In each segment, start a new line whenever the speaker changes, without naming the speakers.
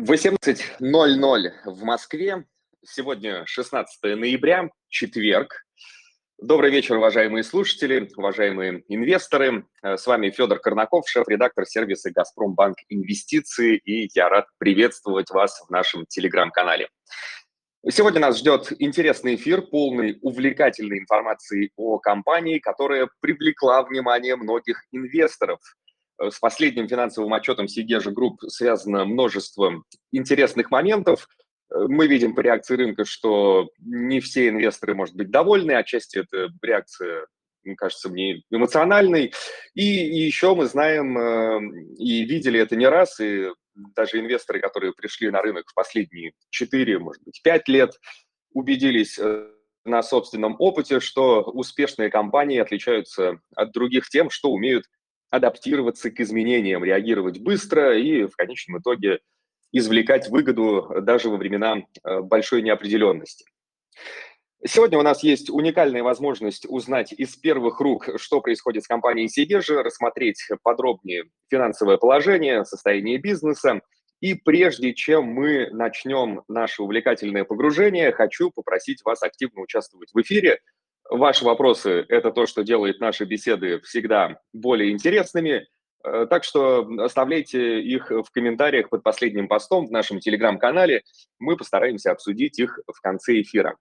18.00 в Москве. Сегодня 16 ноября, четверг. Добрый вечер, уважаемые слушатели, уважаемые инвесторы. С вами Федор Корнаков, шеф-редактор сервиса «Газпромбанк Инвестиции», и я рад приветствовать вас в нашем телеграм-канале. Сегодня нас ждет интересный эфир, полный увлекательной информации о компании, которая привлекла внимание многих инвесторов – Э, с последним финансовым отчетом Сегежа Групп связано множество интересных моментов. Э, мы видим по реакции рынка, что не все инвесторы, может быть, довольны, отчасти это реакция мне кажется, мне эмоциональной. И, и еще мы знаем э, и видели это не раз, и даже инвесторы, которые пришли на рынок в последние 4, может быть, 5 лет, убедились на собственном опыте, что успешные компании отличаются от других тем, что умеют адаптироваться к изменениям, реагировать быстро и в конечном итоге извлекать выгоду даже во времена э, большой неопределенности. Сегодня у нас есть уникальная возможность узнать из первых рук, что происходит с компанией Сигежи, рассмотреть подробнее финансовое положение, состояние бизнеса. И прежде чем мы начнем наше увлекательное погружение, хочу попросить вас активно участвовать в эфире. Ваши вопросы – это то, что делает наши беседы всегда более интересными. Э, так что оставляйте их в комментариях под последним постом в нашем телеграм-канале. Мы постараемся обсудить их в конце эфира.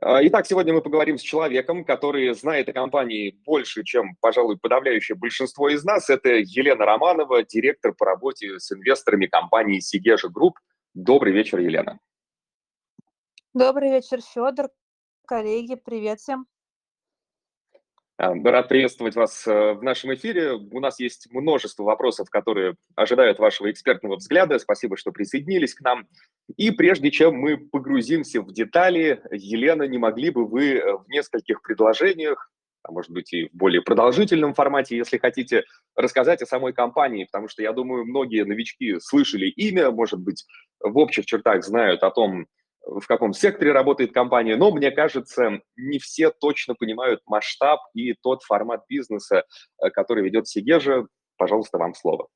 Э, итак, сегодня мы поговорим с человеком, который знает о компании больше, чем, пожалуй, подавляющее большинство из нас. Это Елена Романова, директор по работе с инвесторами компании Сегежа Групп. Добрый вечер, Елена.
Добрый вечер, Федор коллеги, привет всем.
А, рад приветствовать вас э, в нашем эфире. У нас есть множество вопросов, которые ожидают вашего экспертного взгляда. Спасибо, что присоединились к нам. И прежде чем мы погрузимся в детали, Елена, не могли бы вы э, в нескольких предложениях, а может быть и в более продолжительном формате, если хотите, рассказать о самой компании, потому что я думаю, многие новички слышали имя, может быть, в общих чертах знают о том, в каком секторе работает компания, но мне кажется, не все точно понимают масштаб и тот формат бизнеса, э, который ведет Сигежа. Пожалуйста, вам слово.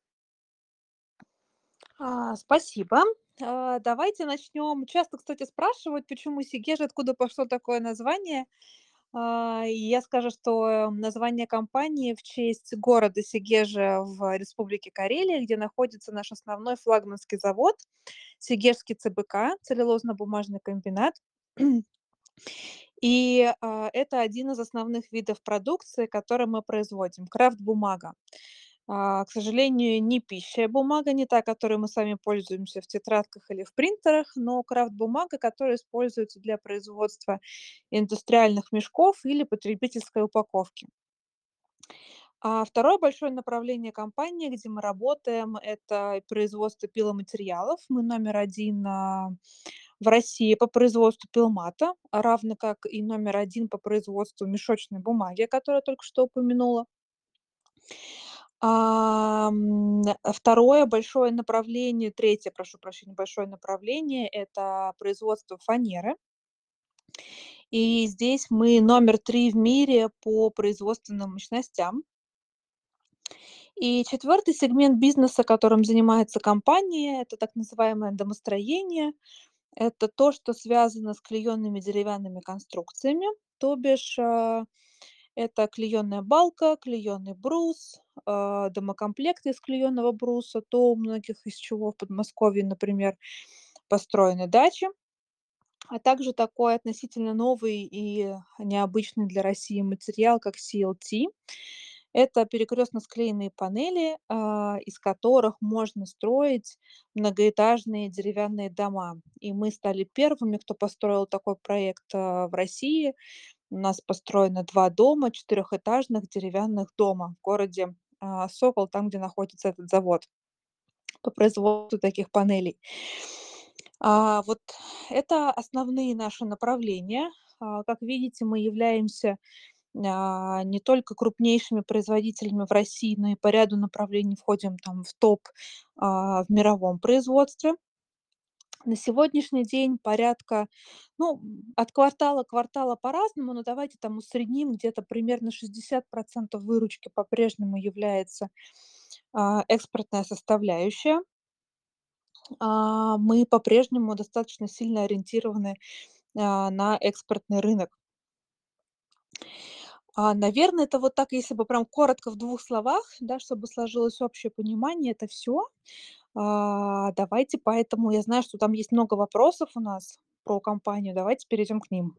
А, спасибо. А, давайте начнем. Часто, кстати, спрашивают, почему Сигежа, откуда пошло такое название. А, я скажу, что название компании в честь города Сегежа в Республике Карелия, где находится наш основной флагманский завод, Сегежский ЦБК, целлюлозно-бумажный комбинат. И а, это один из основных видов продукции, который мы производим, крафт-бумага. А, к сожалению, не пищая бумага, не та, которой мы сами пользуемся в тетрадках или в принтерах, но крафт-бумага, которая используется для производства индустриальных мешков или потребительской упаковки. А второе большое направление компании, где мы работаем, это производство пиломатериалов. Мы номер один а, в России по производству пилмата, равно как и номер один по производству мешочной бумаги, которую я только что упомянула. Ам, второе большое направление, третье, прошу прощения, большое направление- это производство фанеры. И здесь мы номер три в мире по производственным мощностям. И четвертый сегмент бизнеса, которым занимается компания- это так называемое домостроение. Это то, что связано с клеёными деревянными конструкциями, то бишь, а это клееная балка, клееный брус, э, домокомплекты из клееного бруса, то у многих из чего в Подмосковье, например, построены дачи, а также такой относительно новый и необычный для России материал, как CLT. Это перекрестно склеенные панели, а, из которых можно строить многоэтажные деревянные дома. И мы стали первыми, кто построил такой проект а, в России. У нас построено два дома, четырехэтажных деревянных дома в городе а, Сокол, там, где находится этот завод по производству таких панелей. А, вот это основные наши направления. А, как видите, мы являемся а, не только крупнейшими производителями в России, но и по ряду направлений входим там в топ а, в мировом производстве. На сегодняшний день порядка, ну, от квартала к кварталу по-разному, но давайте там усредним, где-то примерно 60% выручки по-прежнему является а, экспортная составляющая. а, мы по-прежнему достаточно сильно ориентированы, а, на экспортный рынок. А, наверно, это вот так, если бы прям коротко в двух словах, да, чтобы сложилось общее понимание, это всё. А, давайте поэтому я знаю, что там есть много вопросов у нас про компанию. Давайте перейдем к ним.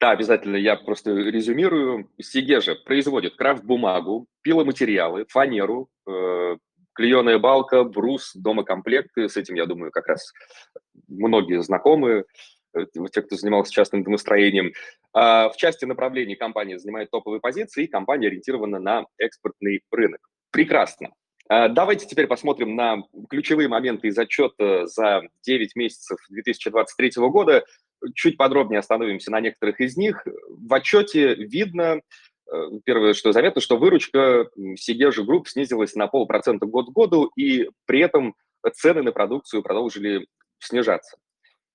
Да, обязательно. Я просто резюмирую. Сигежа производит крафт-бумагу, пиломатериалы, фанеру, э, клееная балка, брус, домокомплекты. С этим, я думаю, как раз многие знакомы, э, те, кто занимался частным домостроением. А в части направлений компания занимает топовые позиции, и компания ориентирована на экспортный рынок. Прекрасно. А давайте теперь посмотрим на ключевые моменты из отчета за 9 месяцев 2023 года. Чуть подробнее остановимся на некоторых из них. В отчете видно, э, первое, что заметно, что выручка Сегежи Групп снизилась на полпроцента год к году, и при этом цены на продукцию продолжили снижаться.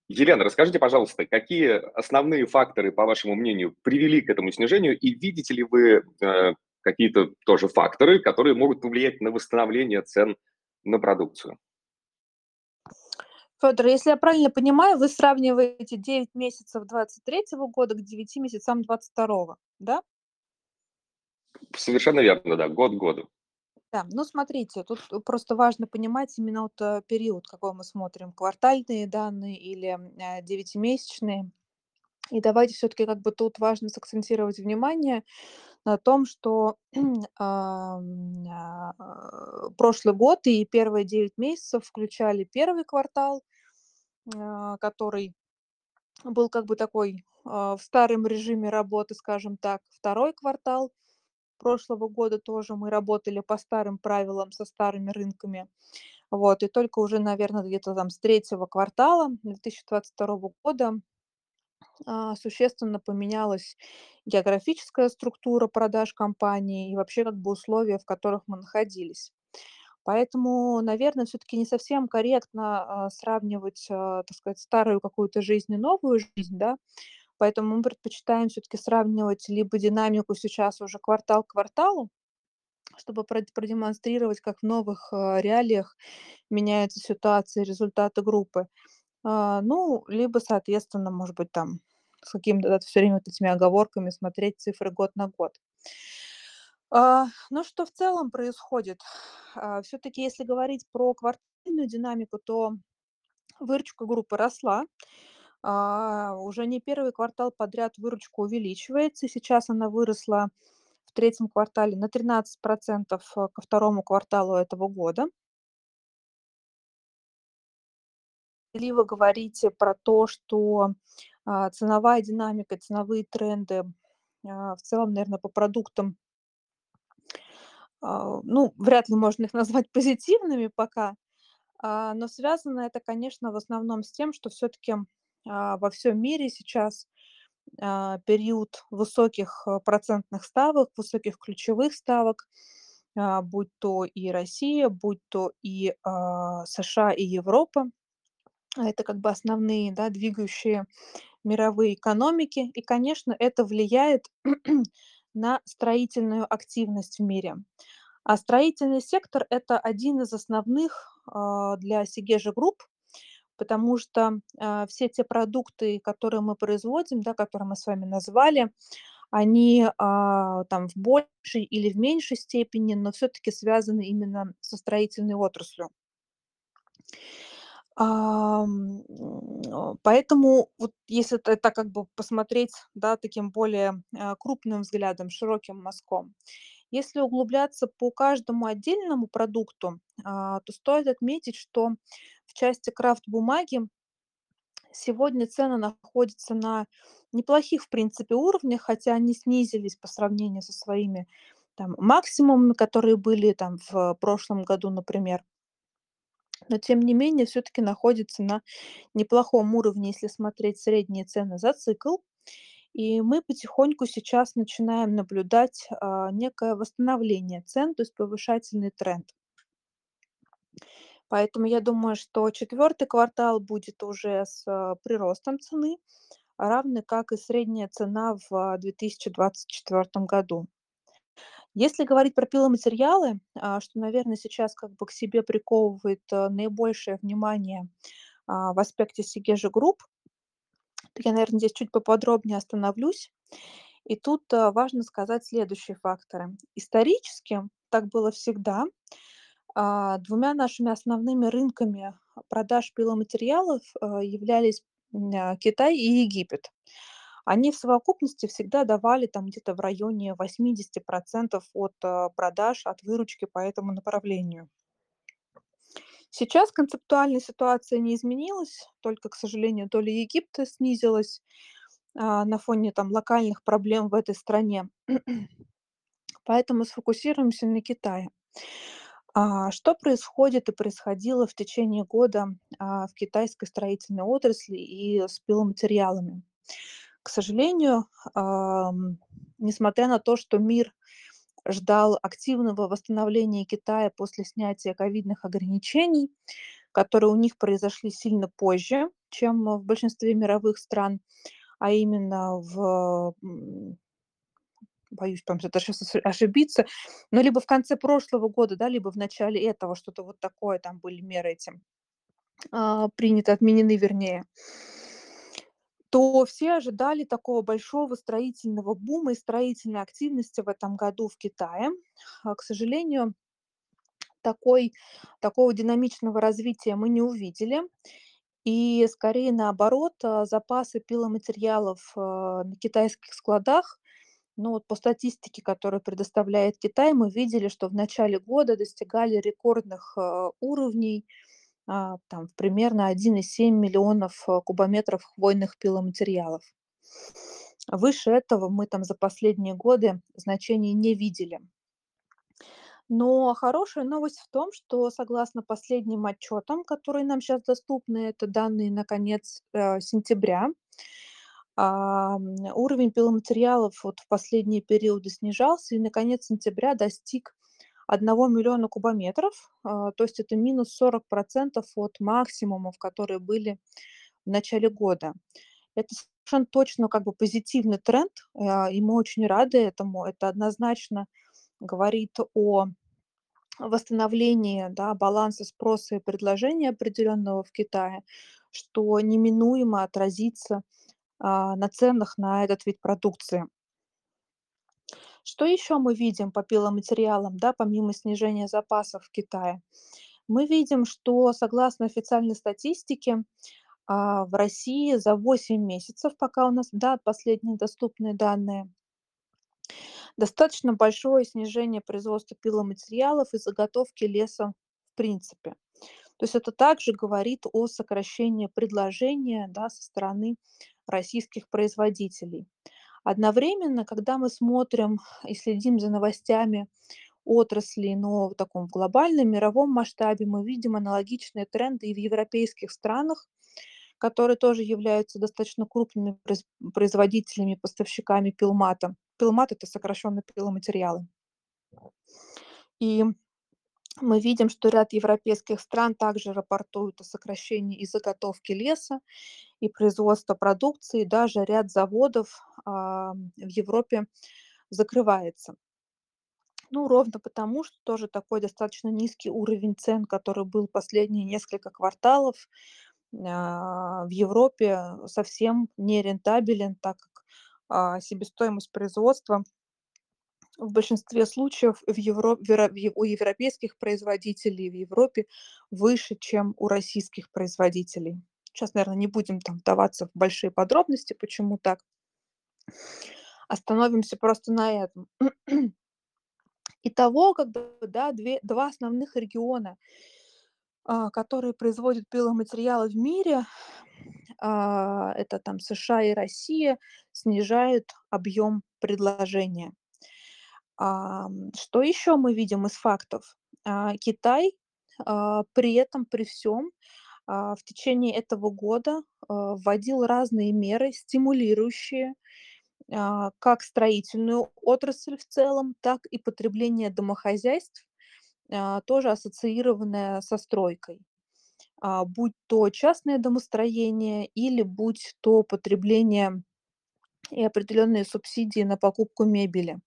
Елена, расскажите, пожалуйста, какие основные факторы, по вашему мнению, привели к этому снижению, и видите ли вы э, какие-то тоже факторы, которые могут повлиять на восстановление цен на продукцию?
Федор, если я правильно понимаю, вы сравниваете 9 месяцев 23 года к 9 месяцам 22, да?
Совершенно верно, да, год к году.
Да, ну смотрите, тут просто важно понимать именно вот, э, период, какой мы смотрим: квартальные данные или, э, девятимесячные. И давайте всё-таки как бы тут важно сакцентировать внимание на том, что, ам, а, прошлый год и первые 9 месяцев включали первый квартал, а, который был как бы такой, а, в старом режиме работы, скажем так. Второй квартал прошлого года тоже мы работали по старым правилам, со старыми рынками. Вот, и только уже, наверно, где-то там с третьего квартала 2022 года, а, существенно поменялась географическая структура продаж компании и вообще как бы условия, в которых мы находились. Поэтому, наверно, всё-таки не совсем корректно, а, сравнивать, а, так сказать, старую какую-то жизнь и новую жизнь, да. Поэтому мы предпочитаем всё-таки сравнивать либо динамику сейчас уже квартал к кварталу, чтобы прод продемонстрировать, как в новых, реалиях меняется ситуация результаты группы. А, ну, либо, соответственно, может быть, там с какими-то, всё время вот этими оговорками смотреть цифры год на год. А, ну, что в целом происходит? А, всё-таки, если говорить про квартальную динамику, то выручка группы росла. А, уже не первый квартал подряд выручка увеличивается, сейчас она выросла в третьем квартале на 13 э, ко второму кварталу этого года. Вы говорите про то, что, а, ценовая динамика, ценовые тренды, а, в целом, наверно, по продуктам а, ну, вряд ли можно их назвать позитивными пока, но связано это, конечно, в основном с тем, что всё-таки, а, во всем мире сейчас, период высоких, процентных ставок, высоких ключевых ставок, будь то и Россия, будь то и, США и Европа. Это как бы основные, да, двигающие мировые экономики. И, конечно, это влияет на строительную активность в мире. А строительный сектор- это один из основных, а, для Сегежи Групп, потому что, а, все те продукты, которые мы производим, да, которые мы с вами назвали, они, а, там в большей или в меньшей степени, но всё-таки связаны именно со строительной отраслью. Ам, поэтому вот если это как бы посмотреть, да, таким более, а, крупным взглядом, широким мазком. Если углубляться по каждому отдельному продукту, а, то стоит отметить, что в части крафт-бумаги сегодня цены находятся на неплохих, в принципе, уровнях, хотя они снизились по сравнению со своими там максимумами, которые были там в прошлом году, например. Но тем не менее всё-таки находится на неплохом уровне, если смотреть средние цены за цикл. И мы потихоньку сейчас начинаем наблюдать, а, некое восстановление цен, то есть повышательный тренд. Поэтому я думаю, что четвёртый квартал будет уже с, э, приростом цены, равно как и средняя цена в 2024 году. Если говорить про пиломатериалы, а, что, наверно, сейчас как бы к себе приковывает, э, наибольшее внимание, а, в аспекте Сегежи Групп, то я, наверно, здесь чуть поподробнее остановлюсь. И тут, э, важно сказать следующие факторы. Исторически так было всегда. А, 2 нашими основными рынками продаж пиломатериалов, э, являлись, Китай и Египет. Они в совокупности всегда давали там где-то в районе 80 % от, э, продаж, от выручки по этому направлению. Сейчас концептуально ситуация не изменилась, только, к сожалению, доля Египта снизилась, а, на фоне там локальных проблем в этой стране. Поэтому сфокусируемся на Китае. А, что происходит и происходило в течение года, а, в китайской строительной отрасли и с пиломатериалами? К сожалению, несмотря на то, что мир ждал активного восстановления Китая после снятия ковидных ограничений, которые у них произошли сильно позже, чем в большинстве мировых стран, а именно в, боюсь где-то щас ос ошибиться, но либо в конце прошлого года, да, либо в начале этого, что-то вот такое, там были меры эти, а, приняты, отменены, вернее то все ожидали такого большого строительного бума и строительной активности в этом году в Китае. А, к сожалению, такой такого динамичного развития мы не увидели. И скорее наоборот, а, запасы пиломатериалов, а, на китайских складах, ну, вот по статистике, которую предоставляет Китай, мы видели, что в начале года достигали рекордных, уровней, а, там примерно 1,7 миллионов, а, кубометров хвойных пиломатериалов. Выше этого мы там за последние годы значений не видели. Но хорошая новость в том, что согласно последним отчетам, которые нам щас доступны, это данные на конец, э, сентября, ам, уровень пиломатериалов вот в последние периоды снижался и на конец сентября достиг 1 000 000 кубометров. А, то есть это минус 40 % от максимумов, которые были в начале года. Это совершенно точно как бы позитивный тренд, а, и мы очень рады этому. Это однозначно говорит о восстановлении, да, баланса спроса и предложения определенного в Китае, что неминуемо отразится, а, на ценах на этот вид продукции. Что еще мы видим по пиломатериалам, да, помимо снижения запасов в Китае? Мы видим, что согласно официальной статистике, а, в России за 8 месяцев, пока у нас, да, последние доступные данные достаточно большое снижение производства пиломатериалов и заготовки леса в принципе. То есть это также говорит о сокращении предложения, да, со стороны российских производителей. Одновременно, когда мы смотрим и следим за новостями отрасли, но в таком глобальном мировом масштабе, мы видим аналогичные тренды и в европейских странах, которые тоже являются достаточно крупными произ производителями, поставщиками пилмата. Пилмат- это сокращенно пиломатериалы. И мы видим, что ряд европейских стран также рапортуют о сокращении и заготовки леса, и производства продукции. Даже ряд заводов, в Европе закрывается. Ну, ровно потому, что тоже такой достаточно низкий уровень цен, который был последние несколько кварталов, а, в Европе совсем не рентабелен, так как, а, себестоимость производства в большинстве случаев в Евро у европейских производителей в Европе выше, чем у российских производителей. Щас, наверно, не будем там вдаваться в большие подробности, почему так. Остановимся просто на этом. Итого, как бы, да, две 2 основных региона, а, которые производят пиломатериалы в мире, а, это там США и Россия, снижают объем предложения. Что еще мы видим из фактов? А, Китай, при этом при всём, а, в течение этого года, вводил разные меры, стимулирующие, а, как строительную отрасль в целом, так и потребление домохозяйств, а, тоже ассоциированное со стройкой. А, будь то частное домостроение или будь то потребление и определенные субсидии на покупку мебели.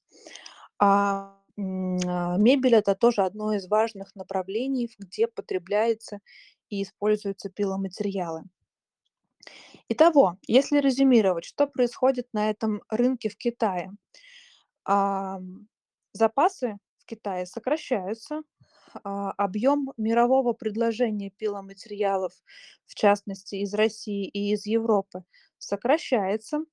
А, мебель- это тоже одно из важных направлений, где потребляется и используются пиломатериалы. Итого, если резюмировать, что происходит на этом рынке в Китае? Запасы в Китае сокращаются, а, объем мирового предложения пиломатериалов, в частности из России и из Европы, сокращается.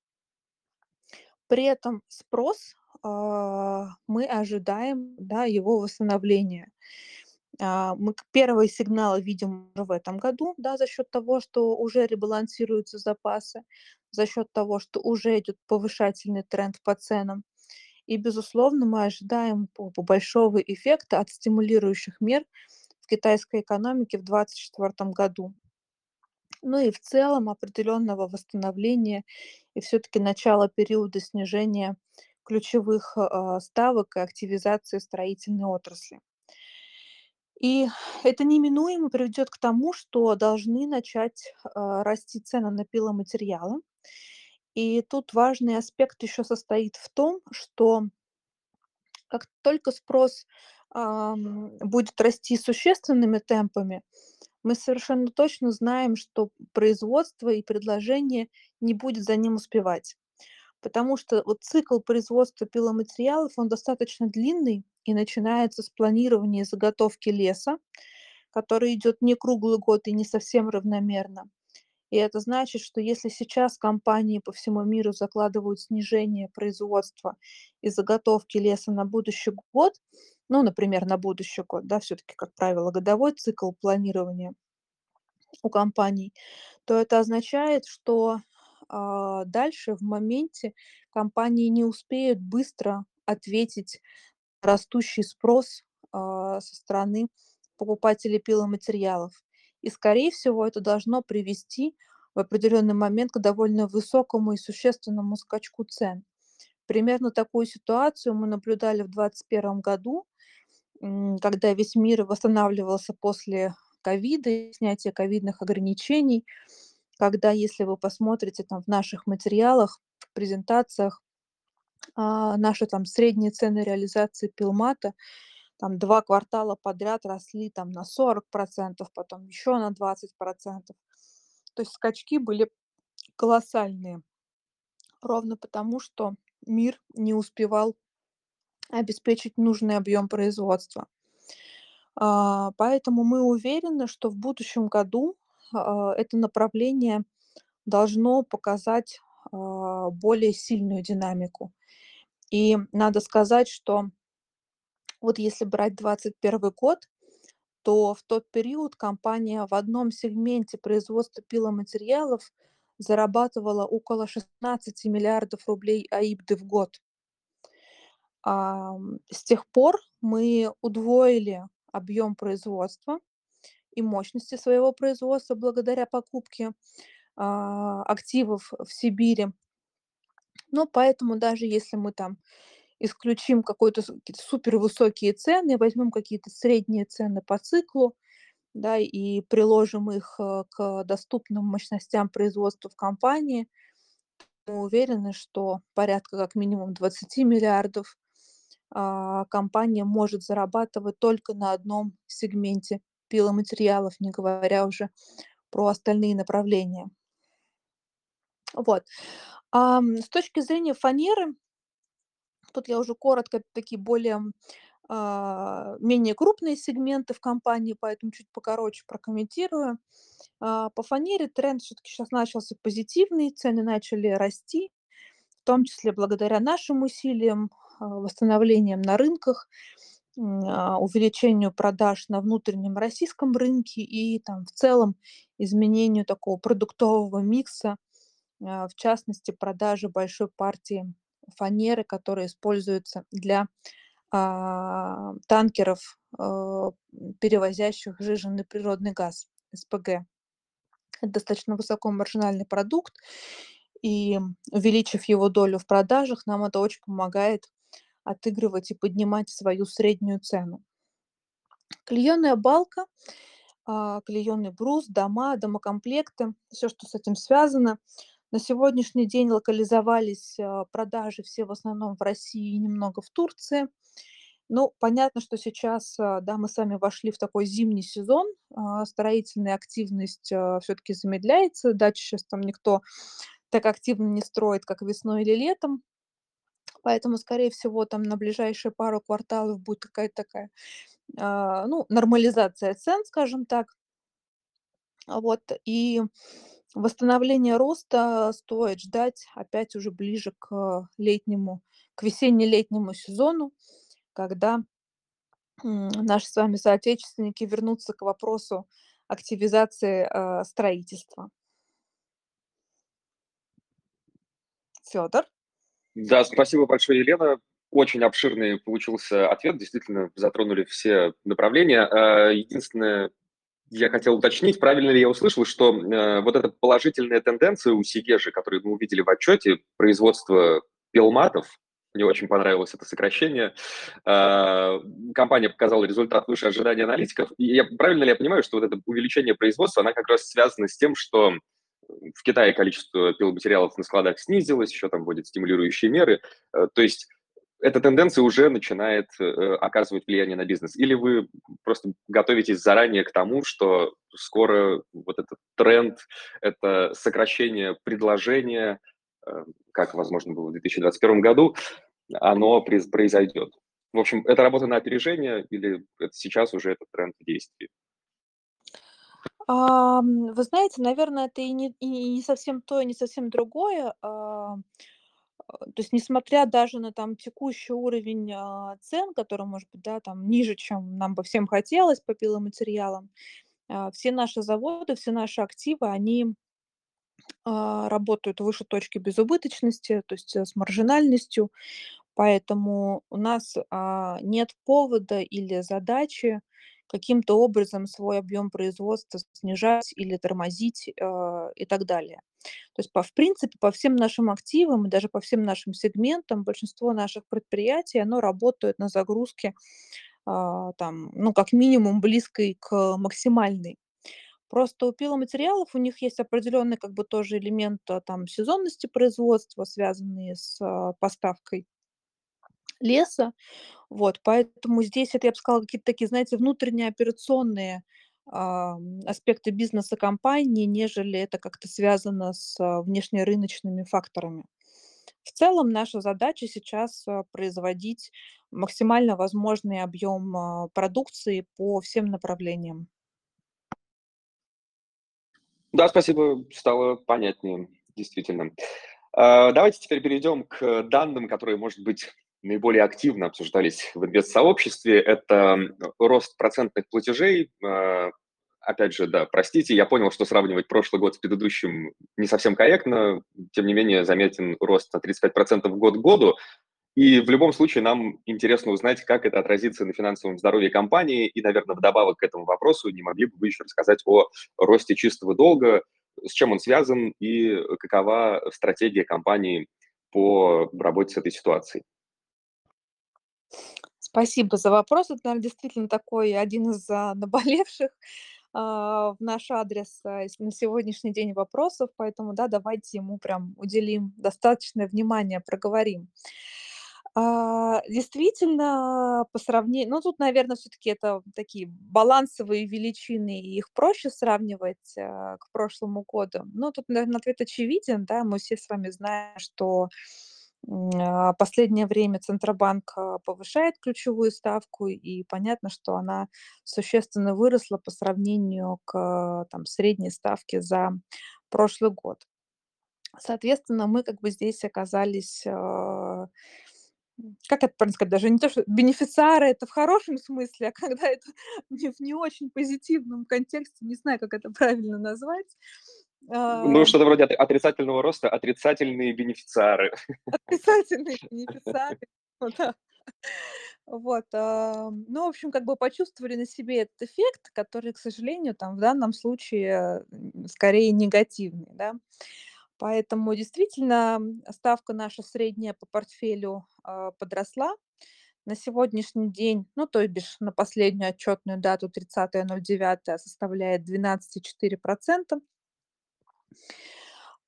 При этом спрос, а, мы ожидаем, да, его восстановления. А, мы первые сигналы видим уже в этом году, да, за счет того, что уже ребалансируются запасы, за счет того, что уже идет повышательный тренд по ценам. И, безусловно, мы ожидаем большого эффекта от стимулирующих мер в китайской экономике в 2024 году. Ну и в целом определенного восстановления и все-таки начала периода снижения ключевых а, ставок и активизации строительной отрасли. И это неминуемо приведет к тому, что должны начать а, расти цены на пиломатериалы. И тут важный аспект еще состоит в том, что как только спрос ам, будет расти существенными темпами, мы совершенно точно знаем, что производство и предложение не будет за ним успевать. Потому что вот цикл производства пиломатериалов, он достаточно длинный и начинается с планирования заготовки леса, который идет не круглый год и не совсем равномерно. И это значит, что если сейчас компании по всему миру закладывают снижение производства и заготовки леса на будущий год, ну, например, на будущий год, да, все-таки, как правило, годовой цикл планирования у компаний, то это означает, что а, дальше в моменте компании не успеют быстро ответить растущий спрос а, со стороны покупателей пиломатериалов. И, скорее всего, это должно привести в определенный момент к довольно высокому и существенному скачку цен. Примерно такую ситуацию мы наблюдали в 2021 году, когда весь мир восстанавливался после ковида, снятия ковидных ограничений, когда, если вы посмотрите там в наших материалах, в презентациях, а, наши там средние цены реализации пилмата там два квартала подряд росли там на 40%, потом еще на 20%. То есть скачки были колоссальные. Ровно потому, что мир не успевал обеспечить нужный объем производства. А, поэтому мы уверены, что в будущем году это направление должно показать а, более сильную динамику. И надо сказать, что вот если брать 2021 год, то в тот период компания в одном сегменте производства пиломатериалов зарабатывала около 16 миллиардов рублей АИБДы в год. А, с тех пор мы удвоили объем производства и мощности своего производства благодаря покупке а, активов в Сибири. Но поэтому даже если мы там исключим какой-то супер высокие цены, возьмем какие-то средние цены по циклу, да, и приложим их э, к доступным мощностям производства в компании, мы уверены, что порядка как минимум 20 миллиардов а, компания может зарабатывать только на одном сегменте пиломатериалов, не говоря уже про остальные направления. Вот. А, с точки зрения фанеры, тут я уже коротко такие более а, менее крупные сегменты в компании, поэтому чуть покороче прокомментирую. А, по фанере тренд все-таки сейчас начался позитивный, цены начали расти, в том числе благодаря нашим усилиям, а, восстановлением на рынках, увеличению продаж на внутреннем российском рынке и там в целом изменению такого продуктового микса, в частности продажи большой партии фанеры, которая используется для а, танкеров, а, перевозящих сжиженный природный газ, СПГ. Это достаточно высокомаржинальный продукт, и увеличив его долю в продажах, нам это очень помогает отыгрывать и поднимать свою среднюю цену. Клееная балка, а, клееный брус, дома, домокомплекты, все, что с этим связано. На сегодняшний день локализовались продажи все в основном в России и немного в Турции. Ну, понятно, что сейчас, а, да, мы с вами вошли в такой зимний сезон, а, строительная активность, а, всё-таки замедляется. Дачи щас там никто так активно не строит, как весной или летом. Поэтому, скорее всего, там на ближайшие пару кварталов будет какая-то такая, а, ну, нормализация цен, скажем так. Вот, и восстановление роста стоит ждать опять уже ближе к летнему, к весенне-летнему сезону, когда, наши с вами соотечественники вернутся к вопросу активизации, а, строительства. Фёдор?
Да, спасибо большое, Елена. Очень обширный получился ответ. Действительно, затронули все направления. А, единственное, я хотел уточнить, правильно ли я услышал, что, э, вот эта положительная тенденция у Сигежи, которую мы увидели в отчете, производство пилматов, мне очень понравилось это сокращение, а, компания показала результат выше ожиданий аналитиков. И я правильно ли я понимаю, что вот это увеличение производства, она как раз связана с тем, что в Китае количество пиломатериалов на складах снизилось, еще там вводят стимулирующие меры. Э, то есть эта тенденция уже начинает, э, оказывать влияние на бизнес? Или вы просто готовитесь заранее к тому, что скоро вот этот тренд, это сокращение предложения, э, как, возможно, было в 2021 году, оно произойдет? В общем, это работа на опережение или это сейчас уже этот тренд в?
Ам, вы знаете, наверное, это и не и не совсем то, и не совсем другое. А, а, то есть, несмотря даже на там текущий уровень, а, цен, который, может быть, да, там ниже, чем нам бы всем хотелось по пиломатериалам, а, все наши заводы, все наши активы, они, а, работают выше точки безубыточности, то есть, э, с маржинальностью. Поэтому у нас, а, нет повода или задачи каким-то образом свой объем производства снижать или тормозить, а, и так далее. То есть, по в принципе, по всем нашим активам и даже по всем нашим сегментам большинство наших предприятий, оно работает на загрузке, а, там, ну, как минимум близкой к максимальной. Просто у пиломатериалов, у них есть определенный как бы тоже элемент, а, там сезонности производства, связанные с, а, поставкой леса. Вот, поэтому здесь это, я бы сказала, какие-то такие, знаете, внутренние операционные, ам, аспекты бизнеса компании, нежели это как-то связано с внешнерыночными факторами. В целом наша задача сейчас, а, производить максимально возможный объем, а, продукции по всем направлениям.
Да, спасибо, стало понятнее, действительно. А, давайте теперь перейдем к данным, которые, может быть, наиболее активно обсуждались в инвестсообществе. Это рост процентных платежей. А, опять же, да, простите, я понял, что сравнивать прошлый год с предыдущим не совсем корректно. Тем не менее, заметен рост на 35% год к году. И в любом случае нам интересно узнать, как это отразится на финансовом здоровье компании. И, наверно, вдобавок к этому вопросу, не могли бы вы еще рассказать о росте чистого долга, с чем он связан и какова стратегия компании по работе с этой ситуацией?
Спасибо за вопрос. Это, наверно, действительно такой один из, а, наболевших, а, в наш адрес, а, на сегодняшний день вопросов. Поэтому, да, давайте ему прям уделим достаточное внимание, проговорим. А, действительно, по сравне ну, тут, наверно, всё-таки это такие балансовые величины, и их проще сравнивать, к прошлому году. Но тут, наверно, ответ очевиден, да. Мы все с вами знаем, что, последнее время Центробанк, а, повышает ключевую ставку, и понятно, что она существенно выросла по сравнению к, там, средней ставке за прошлый год. Соответственно, мы как бы здесь оказались, а, как это правильно сказать, даже не то, что бенефициары- это в хорошем смысле, а когда это в не очень позитивном контексте, не знаю, как это правильно назвать.
Ну,
А
что-то вроде от отрицательного роста, отрицательные бенефициары.
Отрицательные бенефициары, ну да. Вот, ам, ну, в общем, как бы почувствовали на себе этот эффект, который, к сожалению, там, в данном случае, скорее негативный, да. Поэтому действительно, ставка наша средняя по портфелю, а, подросла. На сегодняшний день, ну, то бишь на последнюю отчетную дату 30.09, составляет 12,4 %.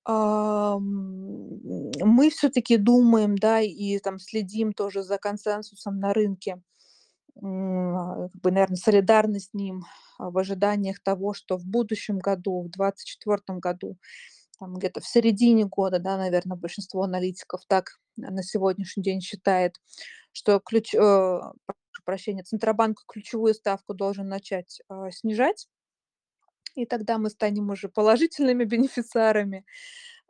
Мы всё-таки думаем, да, и там следим тоже за консенсусом на рынке, как бы, наверно, солидарны с ним в ожиданиях того, что в будущем году, в 2024 году, там где-то в середине года, да, наверно, большинство аналитиков так на сегодняшний день считает, что ключ э, прощения, Центробанк ключевую ставку должен начать, а, снижать. И тогда мы станем уже положительными бенефициарами,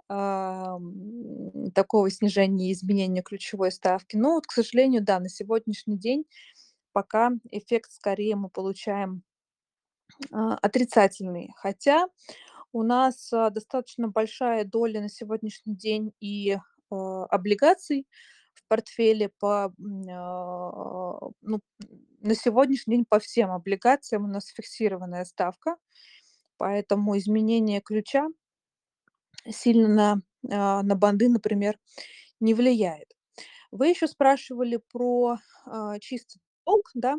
ам, такого снижения и изменения ключевой ставки. Но вот, к сожалению, да, на сегодняшний день пока эффект скорее мы получаем, а, отрицательный. Хотя у нас, а, достаточно большая доля на сегодняшний день и, а, облигаций в портфеле по, а, ну, на сегодняшний день по всем облигациям у нас фиксированная ставка, поэтому изменение ключа сильно на, на бонды, например, не влияет. Вы еще спрашивали про, а, чистый долг, да.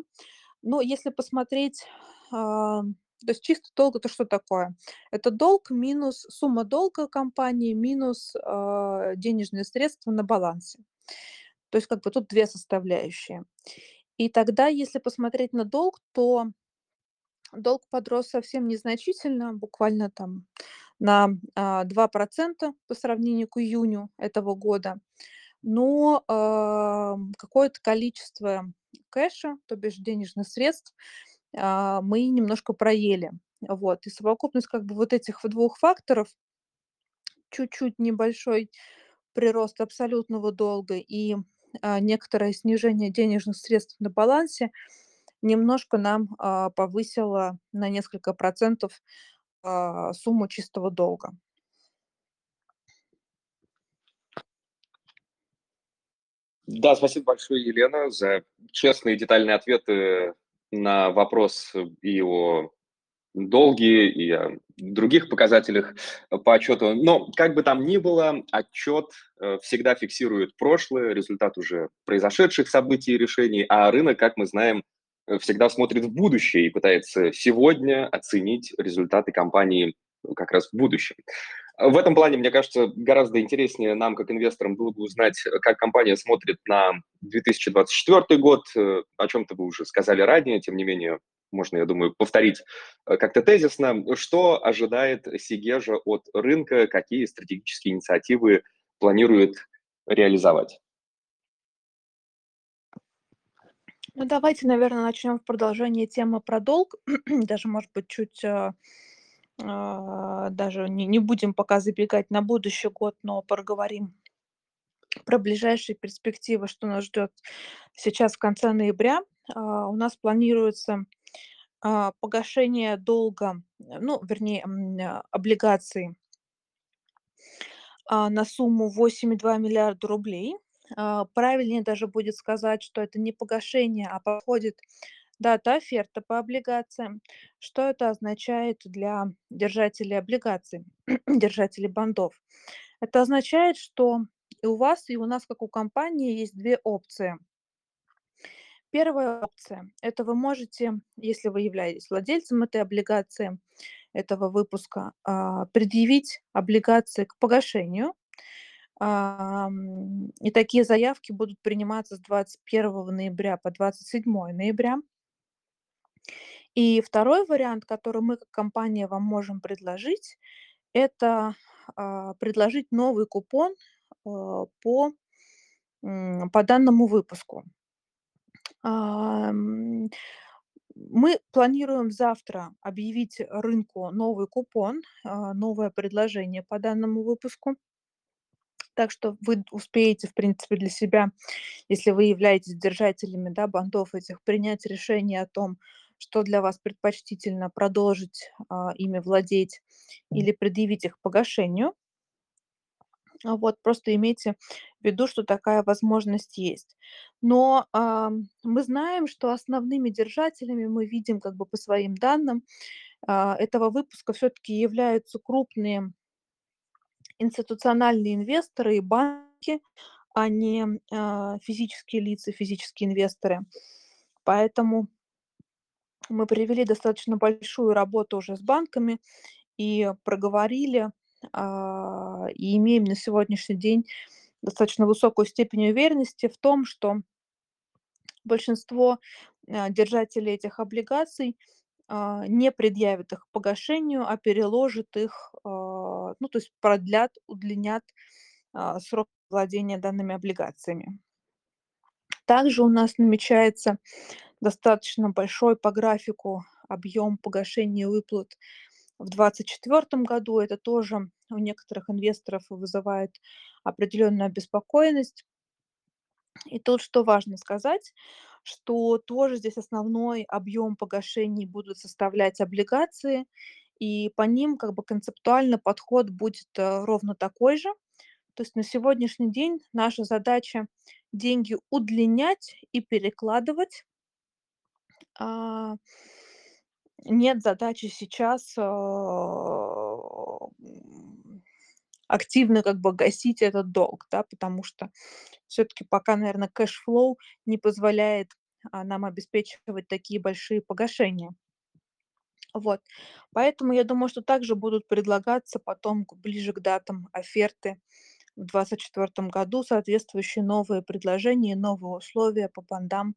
Но если посмотреть, а, то есть чистый долг- это что такое? Это долг минус сумма долга компании минус, а, денежные средства на балансе. То есть как бы тут 2 составляющие. И тогда, если посмотреть на долг, то долг подрос совсем незначительно, буквально там на, а, 2 % по сравнению к июню этого года. Но, ам, какое-то количество кэша, то бишь денежных средств, а, мы немножко проели. Вот. И совокупность как бы вот этих 2 факторов, чуть-чуть небольшой прирост абсолютного долга и, а, некоторое снижение денежных средств на балансе немножко нам, а, повысило на несколько процентов, а, сумму чистого долга.
Да, спасибо большое, Елена, за честные и детальные ответы на вопрос и о долге, и о других показателях по отчету. Но как бы там ни было, отчет э, всегда фиксирует прошлое, результат уже произошедших событий и решений, а рынок, как мы знаем, всегда смотрит в будущее и пытается сегодня оценить результаты компании как раз в будущем. В этом плане, мне кажется, гораздо интереснее нам, как инвесторам, было бы узнать, как компания смотрит на 2024 год. Э, о чем-то вы уже сказали ранее, тем не менее, можно, я думаю, повторить э, как-то тезисно. Что ожидает Сигежа от рынка, какие стратегические инициативы планирует реализовать?
Ну, давайте, наверно, начнем в продолжение темы про долг. Даже, может быть, чуть, а, а, даже не не будем пока забегать на будущий год, но проговорим про ближайшие перспективы, что нас ждет сейчас в конце ноября. А, у нас планируется, а, погашение долга, ну, вернее, м, облигаций а, на сумму 8,2 миллиарда рублей. А, правильнее даже будет сказать, что это не погашение, а подходит дата оферты по облигациям. Что это означает для держателей облигаций, держателей бандов? Это означает, что и у вас, и у нас, как у компании, есть 2 опции. Первая опция- это вы можете, если вы являетесь владельцем этой облигации, этого выпуска, а, предъявить облигации к погашению. Ам, и такие заявки будут приниматься с 21 ноября по 27 ноября. И второй вариант, который мы как компания вам можем предложить- это, а, предложить новый купон, а, по, по данному выпуску. Мы планируем завтра объявить рынку новый купон, а, новое предложение по данному выпуску. Так что вы успеете, в принципе, для себя, если вы являетесь держателями, да, бандов этих, принять решение о том, что для вас предпочтительно: продолжить, а, ими владеть или предъявить их погашению. А, вот, просто имейте в виду, что такая возможность есть. Но, ам, мы знаем, что основными держателями, мы видим как бы по своим данным, а, этого выпуска всё-таки являются крупные институциональные инвесторы и банки, а не, а, физические лица, физические инвесторы. Поэтому мы провели достаточно большую работу уже с банками и проговорили, а, и имеем на сегодняшний день достаточно высокую степень уверенности в том, что большинство держатели этих облигаций не предъявят их погашению, а переложат их, ну, то есть продлят, удлинят срок владения данными облигациями. Также у нас намечается достаточно большой по графику объем погашения выплат в 2024 году. Это тоже у некоторых инвесторов вызывает определенную обеспокоенность. И тут что важно сказать, что тоже здесь основной объем погашений будут составлять облигации, и по ним как бы концептуально подход будет э, ровно такой же. То есть на сегодняшний день наша задача деньги удлинять и перекладывать. А, нет задачи сейчас а, активно как бы гасить этот долг, да, потому что все-таки пока, наверное, cash flow не позволяет а, нам обеспечивать такие большие погашения. Вот. Поэтому я думаю, что также будут предлагаться потом ближе к датам оферты в 2024 году соответствующие новые предложения, новые условия по бандам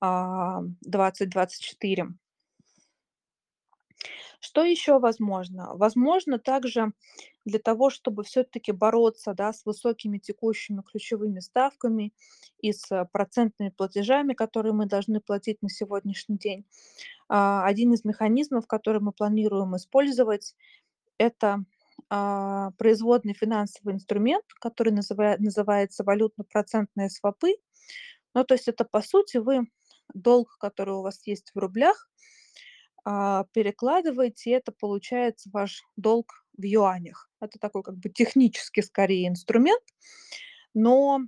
2024. Что еще возможно? Возможно также для того, чтобы все-таки бороться да, с высокими текущими ключевыми ставками и с процентными платежами, которые мы должны платить на сегодняшний день. А, один из механизмов, который мы планируем использовать, это а, производный финансовый инструмент, который называет, называется валютно-процентные свопы. Ну, то есть это, по сути, вы долг, который у вас есть в рублях, а, перекладываете, это получается ваш долг в юанях. Это такой как бы технический скорее инструмент, но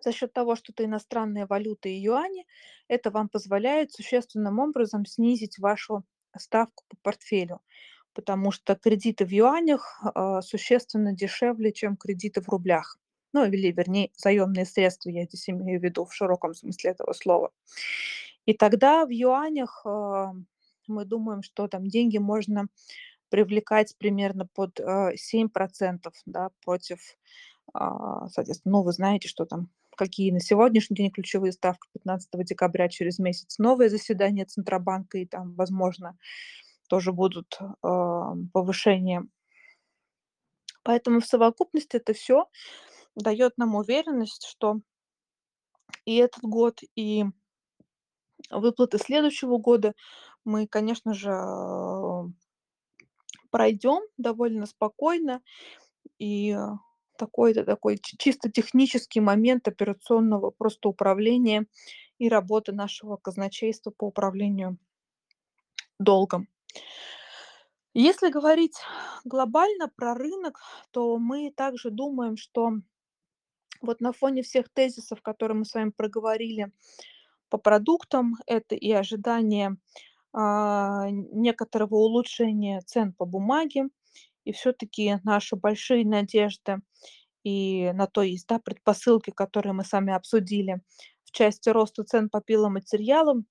за счет того, что это иностранные валюты и юани, это вам позволяет существенным образом снизить вашу ставку по портфелю потому что кредиты в юанях а, существенно дешевле, чем кредиты в рублях. Ну, или, вернее, заемные средства, я здесь имею в виду в широком смысле этого слова. И тогда в юанях а, мы думаем, что там деньги можно привлекать примерно под 7%, а, да, против, соответственно, ну, вы знаете, что там какие на сегодняшний день ключевые ставки 15 декабря через месяц новое заседание Центробанка и там, возможно, тоже будут а, повышения. Поэтому в совокупности это все дает нам уверенность, что и этот год, и выплаты следующего года мы, конечно же, пройдем довольно спокойно. И такой-то такой чисто технический момент операционного просто управления и работы нашего казначейства по управлению долгом. Если говорить глобально про рынок, то мы также думаем, что вот на фоне всех тезисов, которые мы с вами проговорили по продуктам, это и ожидание а, некоторого улучшения цен по бумаге, и все-таки наши большие надежды и на то есть да, предпосылки, которые мы сами обсудили в части роста цен по пиломатериалам,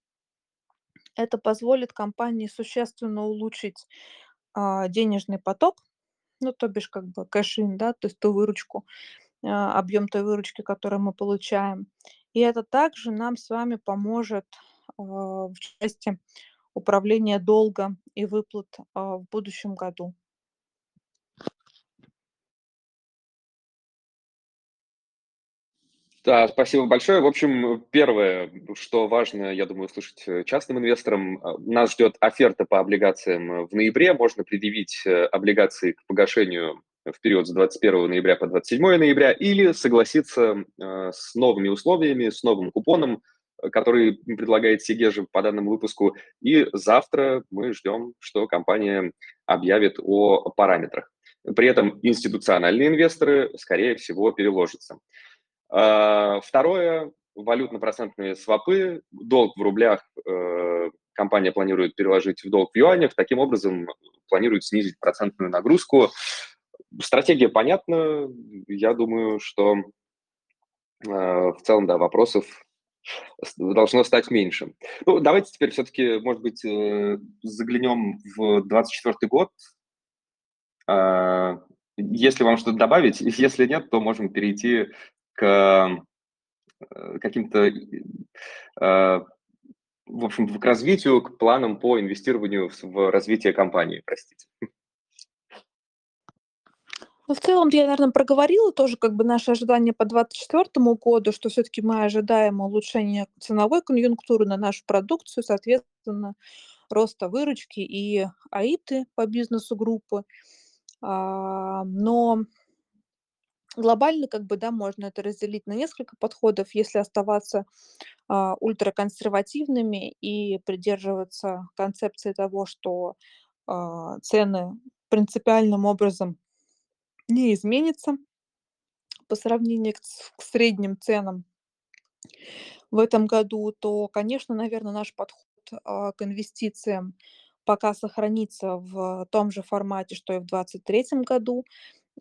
это позволит компании существенно улучшить а, денежный поток, ну, то бишь как бы кэшин, да, то есть ту выручку, а, объем той выручки, которую мы получаем. И это также нам с вами поможет а, в части управления долга и выплат а, в будущем году.
Да, спасибо большое. В общем, первое, что важно, я думаю, услышать э, частным инвесторам, а, нас ждет оферта по облигациям в ноябре. Можно предъявить э, облигации к погашению в период с 21 ноября по 27 ноября или согласиться э, с новыми условиями, с новым купоном, который предлагает Сигежи по данному выпуску. И завтра мы ждем, что компания объявит о параметрах. При этом институциональные инвесторы, скорее всего, переложатся. А, второе, валютно-процентные свопы, долг в рублях э, компания планирует переложить в долг в юанях, таким образом планирует снизить процентную нагрузку. Стратегия понятна, я думаю, что э, в целом, да, вопросов должно стать меньше. Ну, давайте теперь все-таки, может быть, э, заглянем в 2024 год. А, если вам что-то добавить, если нет, то можем перейти к э, каким-то э, в общем, к развитию, к планам по инвестированию в развитие компании, простите.
Ну, в целом, я, наверное, проговорила тоже как бы наши ожидания по 2024 году, что все-таки мы ожидаем улучшения ценовой конъюнктуры на нашу продукцию, соответственно, роста выручки и АИТы по бизнесу группы. А, но глобально, как бы, да, можно это разделить на несколько подходов, если оставаться а, ультраконсервативными и придерживаться концепции того, что а, цены принципиальным образом не изменится по сравнению к, к средним ценам в этом году, то, конечно, наверное, наш подход а, к инвестициям пока сохранится в том же формате, что и в 2023 году.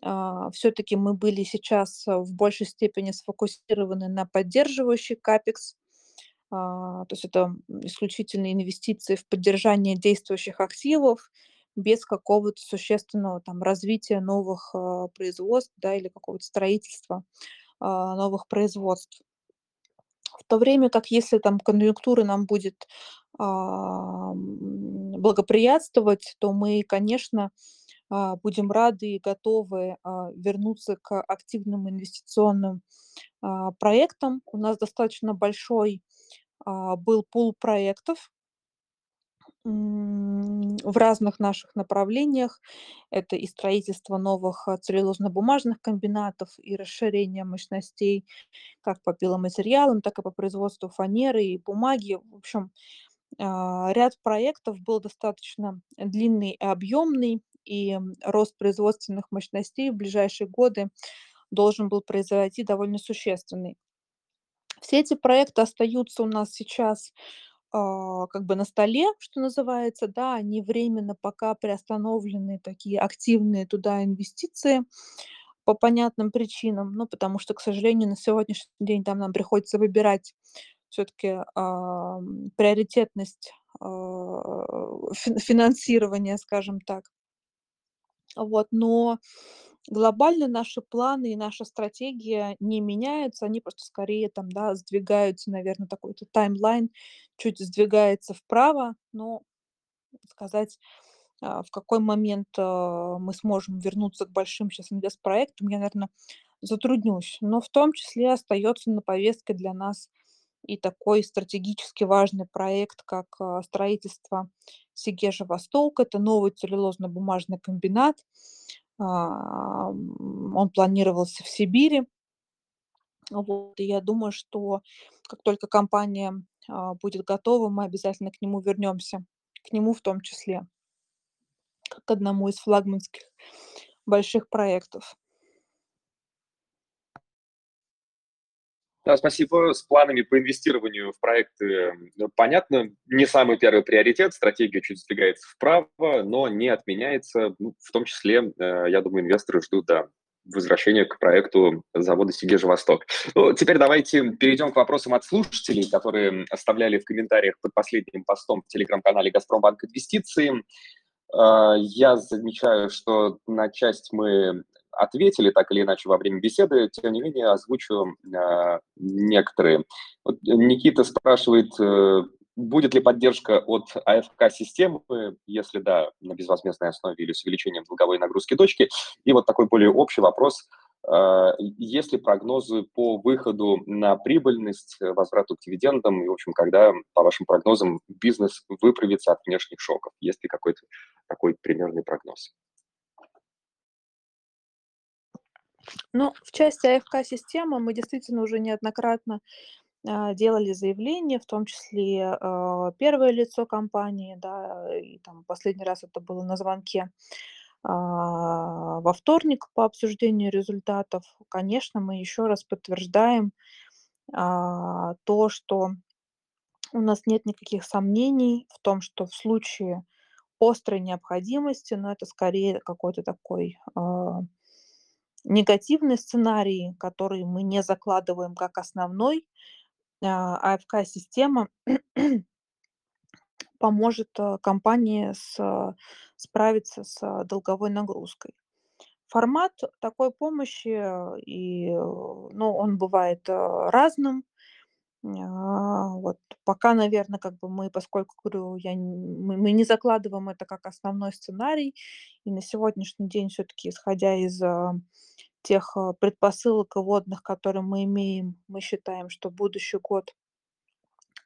А, Все-таки мы были сейчас в большей степени сфокусированы на поддерживающий капекс, а, то есть это исключительно инвестиции в поддержание действующих активов без какого-то существенного там развития новых а, производств, да, или какого-то строительства а, новых производств. В то время как если там конъюнктура нам будет благоприятствовать, то мы, конечно, будем рады и готовы вернуться к активным инвестиционным проектам. У нас достаточно большой был пул проектов в разных наших направлениях. Это и строительство новых а, целлюлозно-бумажных комбинатов, и расширение мощностей как по пиломатериалам, так и по производству фанеры и бумаги. В общем, а, ряд проектов был достаточно длинный и объемный, и рост производственных мощностей в ближайшие годы должен был произойти довольно существенный. Все эти проекты остаются у нас сейчас а, как бы на столе, что называется, да, они временно пока приостановлены, такие активные туда инвестиции по понятным причинам, ну, потому что, к сожалению, на сегодняшний день там нам приходится выбирать все-таки а, приоритетность а, финансирования, скажем так. Вот, но глобально наши планы и наша стратегия не меняются, они просто скорее там, да, сдвигаются, наверное, такой-то таймлайн чуть сдвигается вправо, но сказать, а, в какой момент а, мы сможем вернуться к большим сейчас инвестпроектам, я, наверное, затруднюсь. Но в том числе остается на повестке для нас и такой стратегически важный проект, как а, строительство Сигежа Восток. Это новый целлюлозно-бумажный комбинат. А, он планировался в Сибири. Вот, и я думаю, что как только компания а, будет готова, мы обязательно к нему вернемся, к нему в том числе, как к одному из флагманских больших проектов.
Да, спасибо. С планами по инвестированию в проекты понятно. Не самый первый приоритет. Стратегия чуть сдвигается вправо, но не отменяется. Ну, в том числе, э, я думаю, инвесторы ждут да, возвращения к проекту завода Сигежа Восток. Ну, теперь давайте перейдем к вопросам от слушателей, которые оставляли в комментариях под последним постом в телеграм-канале «Газпромбанк Инвестиции». Э, я замечаю, что на часть мы ответили так или иначе во время беседы, тем не менее озвучу э, некоторые. Вот Никита спрашивает, э, будет ли поддержка от АФК-системы, если да, на безвозмездной основе или с увеличением долговой нагрузки точки. И вот такой более общий вопрос. Э, есть ли прогнозы по выходу на прибыльность, возврату к дивидендам, и, в общем, когда, по вашим прогнозам, бизнес выправится от внешних шоков? Есть ли какой-то такой примерный прогноз?
Ну, в части АФК-системы мы действительно уже неоднократно а, делали заявления, в том числе а, первое лицо компании, да, и там последний раз это было на звонке а, во вторник по обсуждению результатов. Конечно, мы еще раз подтверждаем то, что у нас нет никаких сомнений в том, что в случае острой необходимости, но это скорее какой-то такой негативный сценарий, который мы не закладываем как основной, а, АФК-система поможет э, компании с, справиться с долговой нагрузкой. Формат такой помощи, и, ну, он бывает э, разным. А, вот пока, наверно, как бы мы, поскольку, говорю, я мы мы не закладываем это как основной сценарий, и на сегодняшний день всё-таки, исходя из, а, тех, а, предпосылок и вводных, которые мы имеем, мы считаем, что будущий год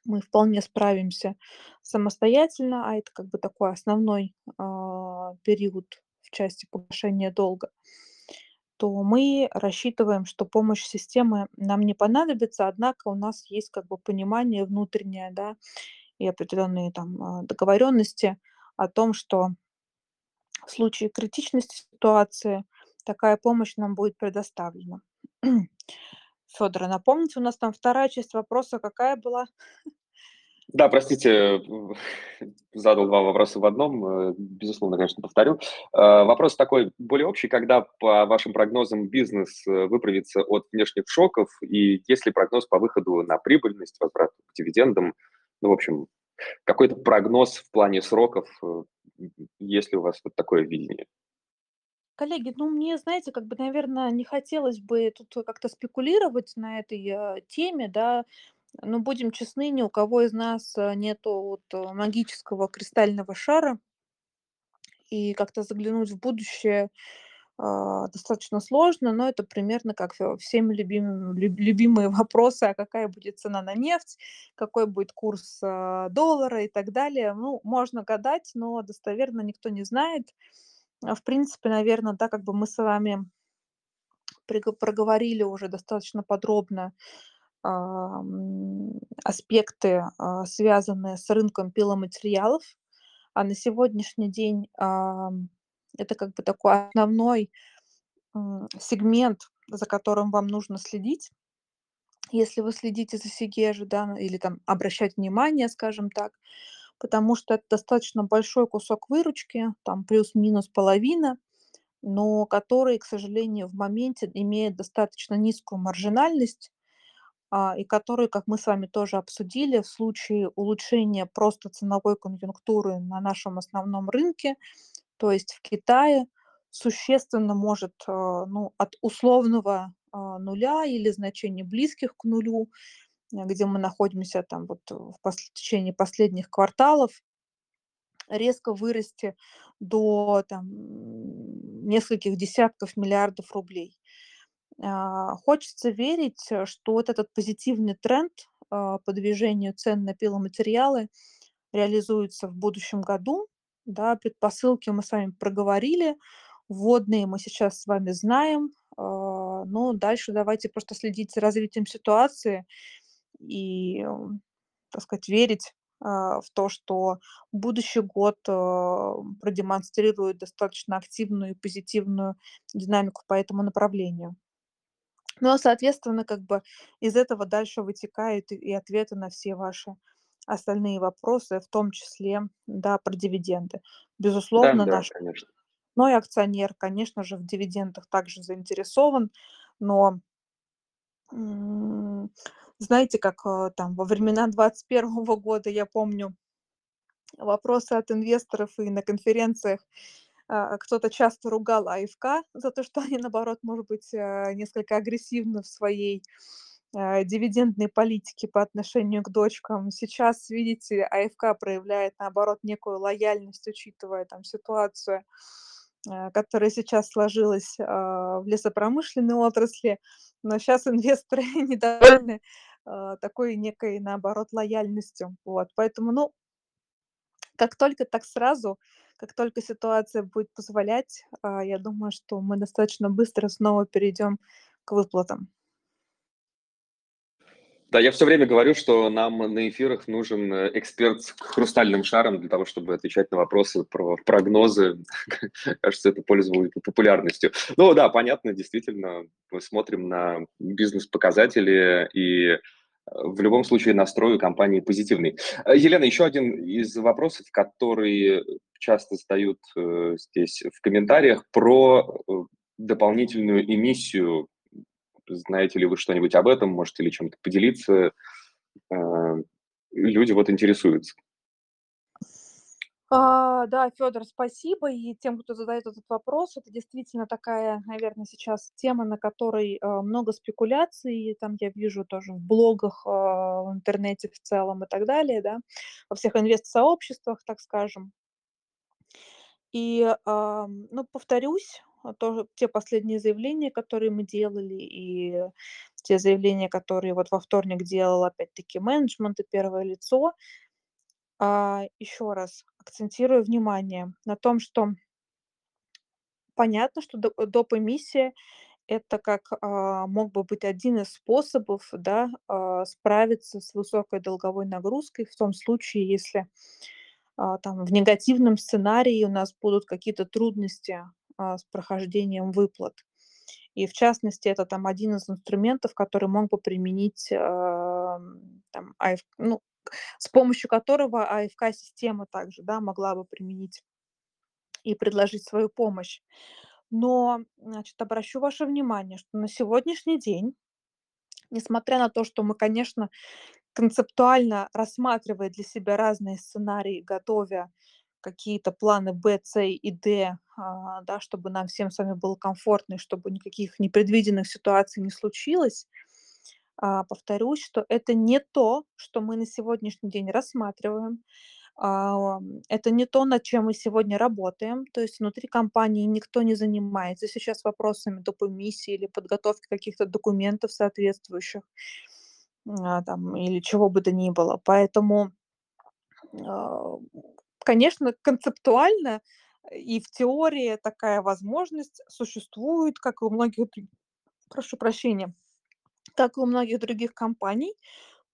мы вполне справимся самостоятельно, а это как бы такой основной, а, период в части погашения долга, то мы рассчитываем, что помощь системы нам не понадобится. Однако у нас есть как бы понимание внутреннее, да, и определенные там, а, договоренности о том, что в случае критичности ситуации такая помощь нам будет предоставлена. Фёдор, а напомните, у нас там 2 часть вопроса какая была?
Да, простите, задал 2 вопроса в одном. Э, безусловно, конечно, повторю. Э, вопрос такой более общий: когда, по вашим прогнозам, бизнес, э, выправится от внешних шоков, и есть ли прогноз по выходу на прибыльность, возврат к дивидендам? Ну, в общем, какой-то прогноз в плане сроков, есть ли у вас вот такое видение?
Коллеги, ну, мне, знаете, как бы, наверно, не хотелось бы тут как-то спекулировать на этой, теме, да. Но будем честны, ни у кого из нас, а, нету вот магического кристального шара. И как-то заглянуть в будущее, а, достаточно сложно, но это примерно как, э, всеми любимым люб любимые вопросы: а какая будет цена на нефть, какой будет курс, а, доллара и так далее. Ну, можно гадать, но достоверно никто не знает. А, в принципе, наверно, да, как бы мы с вами проговорили уже достаточно подробно, аспекты, а, связанные с рынком пиломатериалов. А на сегодняшний день, ам, это как бы такой основной, сегмент, за которым вам нужно следить. Если вы следите за Сигежи, да, или там обращать внимание, скажем так, потому что это достаточно большой кусок выручки, там плюс-минус половина, но который, к сожалению, в моменте имеет достаточно низкую маржинальность, а, и который, как мы с вами тоже обсудили, в случае улучшения просто ценовой конъюнктуры на нашем основном рынке, то есть в Китае, существенно может, а, ну, от условного, а, нуля или значений, близких к нулю, а, где мы находимся там вот в пос в течение последних кварталов, резко вырасти до там, нескольких десятков миллиардов рублей. А, хочется верить, что вот этот позитивный тренд, а, по движению цен на пиломатериалы реализуется в будущем году. Да, предпосылки мы с вами проговорили, вводные мы сейчас с вами знаем, а, но дальше давайте просто следить за развитием ситуации и, так сказать, верить, в то, что будущий год, продемонстрирует достаточно активную и позитивную динамику по этому направлению. Ну, а соответственно, как бы из этого дальше вытекают и ответы на все ваши остальные вопросы, в том числе, да, про дивиденды. Безусловно,
Да-да,
наш
конечно.
ной акционер, конечно же, в дивидендах также заинтересован, но м, знаете, как, а, там во времена 21 года, я помню, вопросы от инвесторов и на конференциях, кто-то часто ругал АФК за то, что они, наоборот, может быть, а, несколько агрессивны в своей, а, дивидендной политике по отношению к дочкам. Сейчас, видите, АФК проявляет, наоборот, некую лояльность, учитывая там ситуацию, а, которая сейчас сложилась, а, в лесопромышленной отрасли. Но щас инвесторы недовольны, а, такой некой, наоборот, лояльностью. Вот, поэтому, ну как только, так сразу. Как только ситуация будет позволять, а, я думаю, что мы достаточно быстро снова перейдем к выплатам.
Да, я всё время говорю, что нам на эфирах нужен эксперт с хрустальным шаром для того, чтобы отвечать на вопросы про прогнозы. Кажется, это пользовалось популярностью. Ну да, понятно, действительно, мы смотрим на бизнес-показатели, и в любом случае настрой у компании позитивный. Елена, еще один из вопросов, который часто задают, э, здесь в комментариях, про, э, дополнительную эмиссию. Знаете ли вы что-нибудь об этом? Можете ли чем-то поделиться? Э, люди вот интересуются.
А, да, Федор, спасибо. И тем, кто задает этот вопрос, это действительно такая, наверное, сейчас тема, на которой а, много спекуляций. Там я вижу тоже в блогах, а, в интернете в целом и так далее, да, во всех инвест-сообществах, так скажем. И, ам, ну, повторюсь, а, тоже те последние заявления, которые мы делали, и те заявления, которые вот во вторник делал опять-таки менеджмент и первое лицо. А, еще раз акцентирую внимание на том, что понятно, что до доп. эмиссия- это как, а, мог бы быть один из способов, да, а, справиться с высокой долговой нагрузкой в том случае, если, а, там в негативном сценарии у нас будут какие-то трудности, а, с прохождением выплат. И в частности, это там один из инструментов, который мог бы применить, ам, там АФ ну, с помощью которого АФК-система также, да, могла бы применить и предложить свою помощь. Но, значит, обращу ваше внимание, что на сегодняшний день, несмотря на то, что мы, конечно, концептуально рассматривая для себя разные сценарии, готовя какие-то планы Б, С и Д, а, да, чтобы нам всем с вами было комфортно и чтобы никаких непредвиденных ситуаций не случилось, повторюсь, что это не то, что мы на сегодняшний день рассматриваем. Ам, это не то, над чем мы сегодня работаем. То есть внутри компании никто не занимается сейчас вопросами доп. эмиссии или подготовки каких-то документов соответствующих, а, там или чего бы то ни было. Поэтому, а, конечно, концептуально и в теории такая возможность существует, как и у многих прошу прощения, как и у многих других компаний,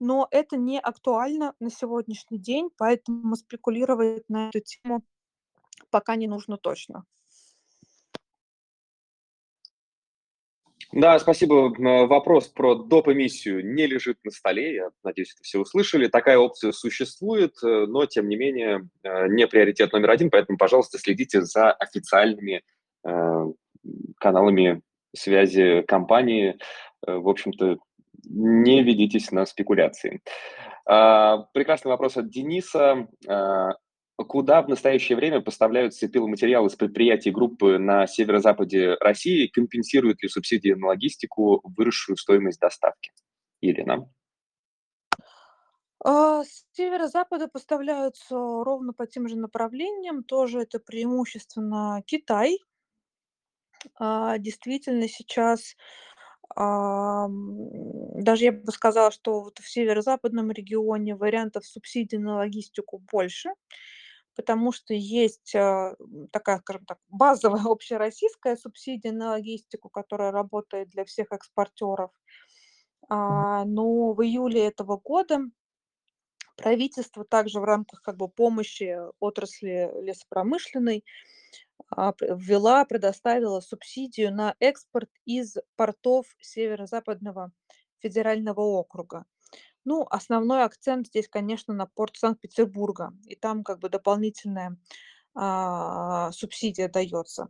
но это не актуально на сегодняшний день, поэтому спекулировать на эту тему пока не нужно точно.
Да, спасибо. М, вопрос про доп. эмиссию не лежит на столе. Я надеюсь, это все услышали. Такая опция существует, э, но тем не менее, э, не приоритет номер один, поэтому, пожалуйста, следите за официальными, э, каналами связи компании. Э, в общем-то, не ведитесь на спекуляции. А, прекрасный вопрос от Дениса. А, куда в настоящее время поставляются пиломатериалы с предприятий группы на северо-западе России? Компенсируют ли субсидии на логистику выросшую стоимость доставки? Ирина.
А, с северо-запада поставляются ровно по тем же направлениям. Тоже это преимущественно Китай. Действительно, сейчас даже я бы сказала, что вот в северо-западном регионе вариантов субсидий на логистику больше, потому что есть, а, такая, скажем так, базовая общероссийская субсидия на логистику, которая работает для всех экспортеров. А, но в июле этого года правительство также в рамках как бы помощи отрасли лесопромышленной а, ввела, предоставила субсидию на экспорт из портов Северо-Западного федерального округа. Ну, основной акцент здесь, конечно, на порт Санкт-Петербурга, и там как бы дополнительная, а, субсидия дается.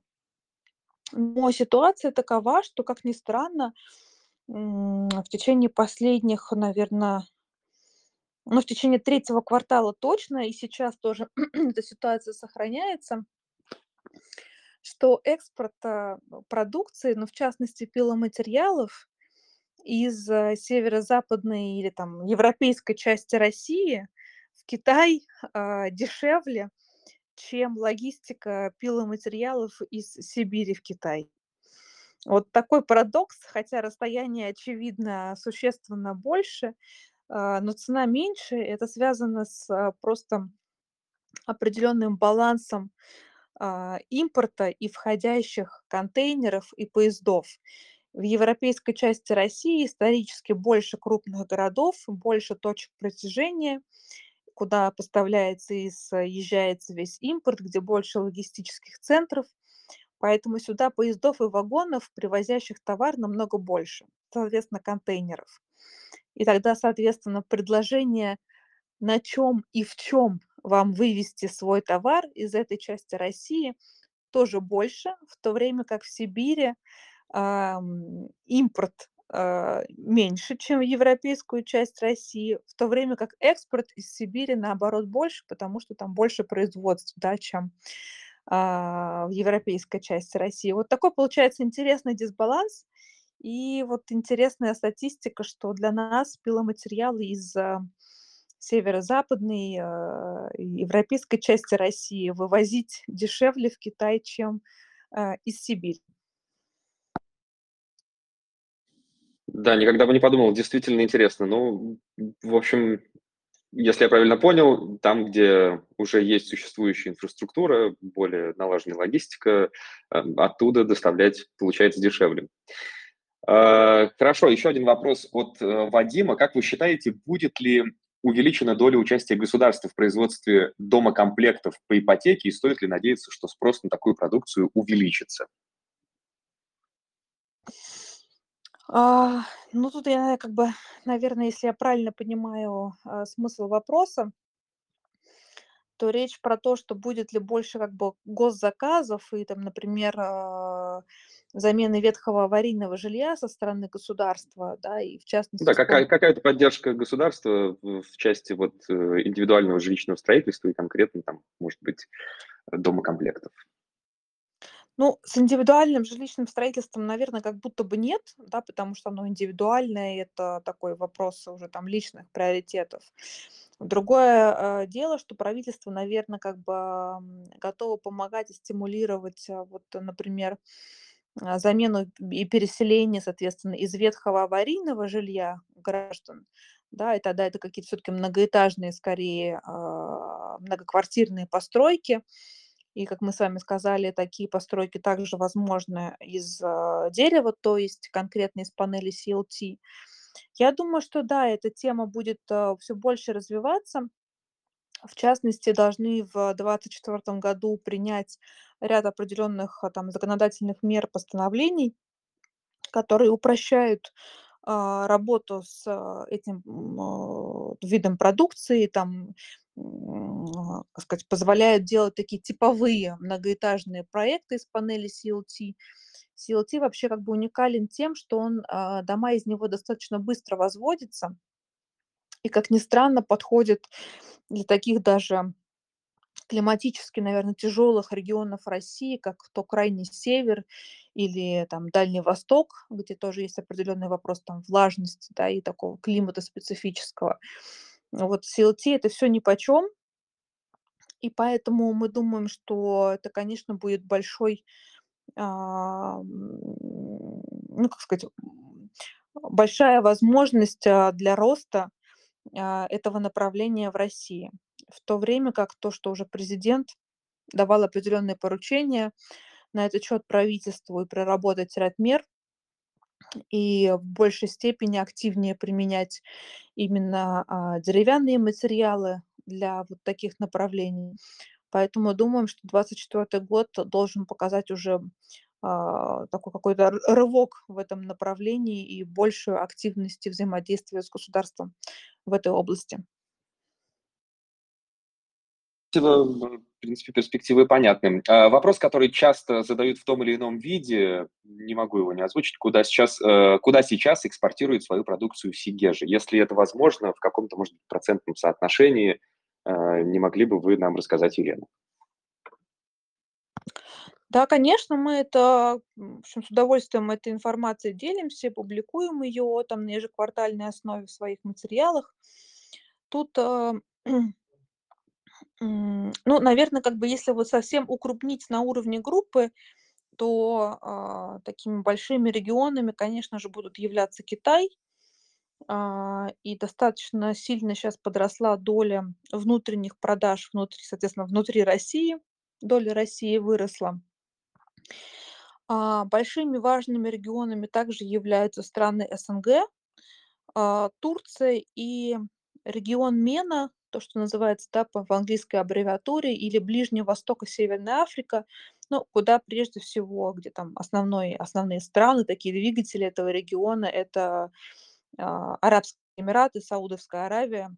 Но ситуация такова, что, как ни странно, в течение последних, наверно ну, в течение третьего квартала точно, и сейчас тоже эта ситуация сохраняется что экспорт, а, продукции, ну, в частности, пиломатериалов из, э, северо-западной или там европейской части России в Китай, а, дешевле, чем логистика пиломатериалов из Сибири в Китай. Вот такой парадокс, хотя расстояние, очевидно, существенно больше, а, но цена меньше. Это связано с, просто определенным балансом импорта и входящих контейнеров и поездов. В европейской части России исторически больше крупных городов, больше точек притяжения, куда поставляется и съезжается весь импорт, где больше логистических центров. Поэтому сюда поездов и вагонов, привозящих товар, намного больше, соответственно, контейнеров. И тогда, соответственно, предложение, на чем и в чем вам вывести свой товар из этой части России тоже больше, в то время как в Сибири, ам, импорт э, меньше, чем в европейскую часть России, в то время как экспорт из Сибири, наоборот, больше, потому что там больше производств, да, чем а, в европейской части России. Вот такой получается интересный дисбаланс. И вот интересная статистика, что для нас пиломатериалы из северо-западной а, европейской части России вывозить дешевле в Китай, чем а, из Сибири.
Да, никогда бы не подумал, действительно интересно. Ну, в общем, если я правильно понял, там, где уже есть существующая инфраструктура, более налаженная логистика, эм, оттуда доставлять получается дешевле. Хорошо, еще один вопрос от э, Вадима. Как вы считаете, будет ли увеличена доля участия государства в производстве дома комплектов по ипотеке, и стоит ли надеяться, что спрос на такую продукцию увеличится?
А, ну, тут я как бы, наверное, если я правильно понимаю, а, смысл вопроса, то речь про то, что будет ли больше как бы госзаказов и там, например, а, замены ветхого аварийного жилья со стороны государства, да, и в частности...
Да, какая, какая-то поддержка государства в, части вот э, индивидуального жилищного строительства и конкретно там, может быть, дома комплектов.
Ну, с индивидуальным жилищным строительством, наверное, как будто бы нет, да, потому что оно индивидуальное, и это такой вопрос уже там личных приоритетов. Другое э, дело, что правительство, наверное, как бы готово помогать и стимулировать, вот, например, замену и переселение, соответственно, из ветхого аварийного жилья граждан, да, и тогда это какие-то все-таки многоэтажные, скорее, а, многоквартирные постройки, и, как мы с вами сказали, такие постройки также возможны из а, дерева, то есть конкретно из панели CLT. Я думаю, что да, эта тема будет а, все больше развиваться. В частности, должны в 2024 году принять ряд определенных а, там, законодательных мер, постановлений, которые упрощают а, работу с а, этим а, видом продукции, там, м, как сказать, позволяют делать такие типовые многоэтажные проекты из панели CLT. CLT вообще как бы уникален тем, что он, а, дома из него достаточно быстро возводятся и, как ни странно, подходит для таких даже климатически, наверное, тяжелых регионов России, как то крайний север или там Дальний Восток, где тоже есть определенный вопрос там влажности, да, и такого климата специфического. Вот CLT это все нипочем, и поэтому мы думаем, что это, конечно, будет большой, а, ну, как сказать, большая возможность а, для роста а, этого направления в России. В то время как то, что уже президент давал определенные поручения на этот счет правительству и проработать ряд мер, и в большей степени активнее применять именно а, деревянные материалы для вот таких направлений. Поэтому думаем, что 2024 год должен показать уже такой какой-то рывок в этом направлении и большую активность и взаимодействие с государством в этой области.
В принципе, перспективы понятны. А, вопрос, который часто задают в том или ином виде, не могу его не озвучить, куда сейчас, э, куда сейчас экспортирует свою продукцию Сигежи? Если это возможно, в каком-то, может быть, процентном соотношении, э, не могли бы вы нам рассказать, Елена?
Да, конечно, мы это, в общем, с удовольствием этой информацией делимся, публикуем ее там на ежеквартальной основе в своих материалах. Тут, э, ну, наверное, как бы если вот совсем укрупнить на уровне группы, то а, такими большими регионами, конечно же, будут являться Китай. А, и достаточно сильно сейчас подросла доля внутренних продаж внутри, соответственно, внутри России. Доля России выросла. А, большими важными регионами также являются страны СНГ, а, Турция и регион MENA, то, что называется да, в английской аббревиатуре, или Ближний Восток и Северная Африка, ну, куда прежде всего, где там основной, основные страны, такие двигатели этого региона, это а, Арабские Эмираты, Саудовская Аравия,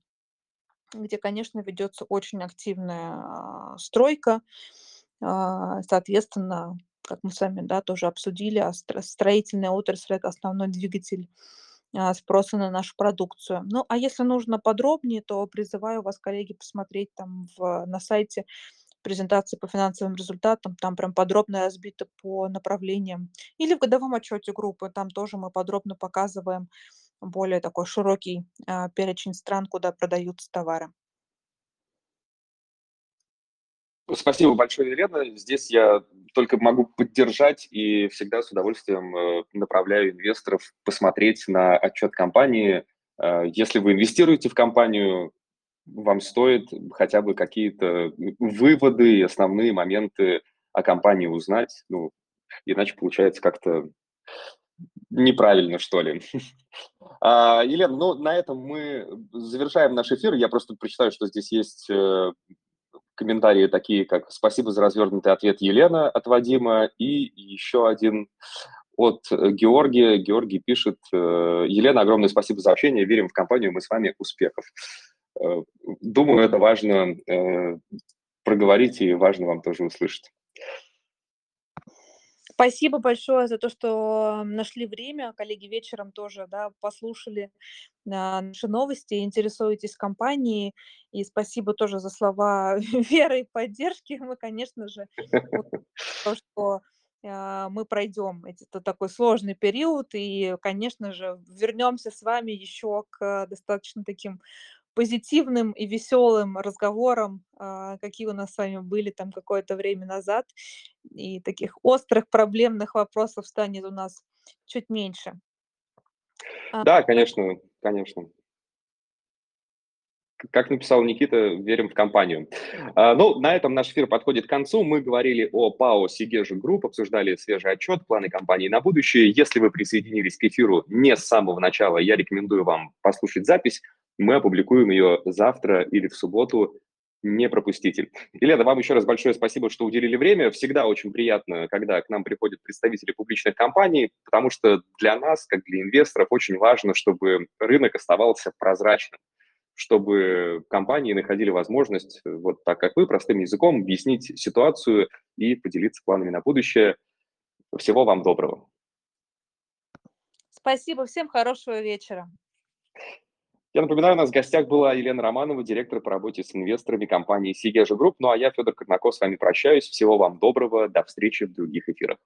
где, конечно, ведется очень активная стройка, соответственно, как мы с вами, да, тоже обсудили, а стро строительная отрасль- это основной двигатель, а, спроса на нашу продукцию. Ну, а если нужно подробнее, то призываю вас, коллеги, посмотреть там в на сайте презентации по финансовым результатам. Там прям подробно разбито по направлениям. Или в годовом отчете группы. Там тоже мы подробно показываем более такой широкий, а, перечень стран, куда продаются товары.
Спасибо большое, Елена. Здесь я только могу поддержать и всегда с удовольствием э, направляю инвесторов посмотреть на отчет компании. Э, если вы инвестируете в компанию, вам стоит хотя бы какие-то выводы и основные моменты о компании узнать. Ну, иначе получается как-то неправильно, что ли. А, Елена, ну, на этом мы завершаем наш эфир. Я просто прочитаю, что здесь есть э, комментарии такие, как «Спасибо за развернутый ответ Елена» от Вадима, и еще один от Георгия. Георгий пишет э, «Елена, огромное спасибо за общение, верим в компанию, мы с вами, успехов». Э, думаю, это важно э, проговорить и важно вам тоже услышать.
Спасибо большое за то, что нашли время. Коллеги вечером тоже, да, послушали а, наши новости, интересуетесь компанией. И спасибо тоже за слова веры и поддержки. Мы, конечно же, то, что а, мы пройдем это такой сложный период, и, конечно же, вернемся с вами еще к достаточно таким позитивным и веселым разговорам, а, какие у нас с вами были там какое-то время назад. И таких острых проблемных вопросов станет у нас чуть меньше. А,
Да, конечно, конечно. Как написал Никита, верим в компанию. А, Ну, на этом наш эфир подходит к концу. Мы говорили о ПАО «Сегежи Групп», обсуждали свежий отчет, планы компании на будущее. Если вы присоединились к эфиру не с самого начала, я рекомендую вам послушать запись. Мы опубликуем ее завтра или в субботу. Не пропустите. Елена, вам еще раз большое спасибо, что уделили время. Всегда очень приятно, когда к нам приходят представители публичных компаний, потому что для нас, как для инвесторов, очень важно, чтобы рынок оставался прозрачным чтобы компании находили возможность, вот так как вы, простым языком объяснить ситуацию и поделиться планами на будущее. Всего вам доброго.
Спасибо, всем хорошего вечера.
Я напоминаю, у нас в гостях была Елена Романова, директор по работе с инвесторами компании Segezha Group. Ну а я, Федор Корнаков, с вами прощаюсь. Всего вам доброго. До встречи в других эфирах.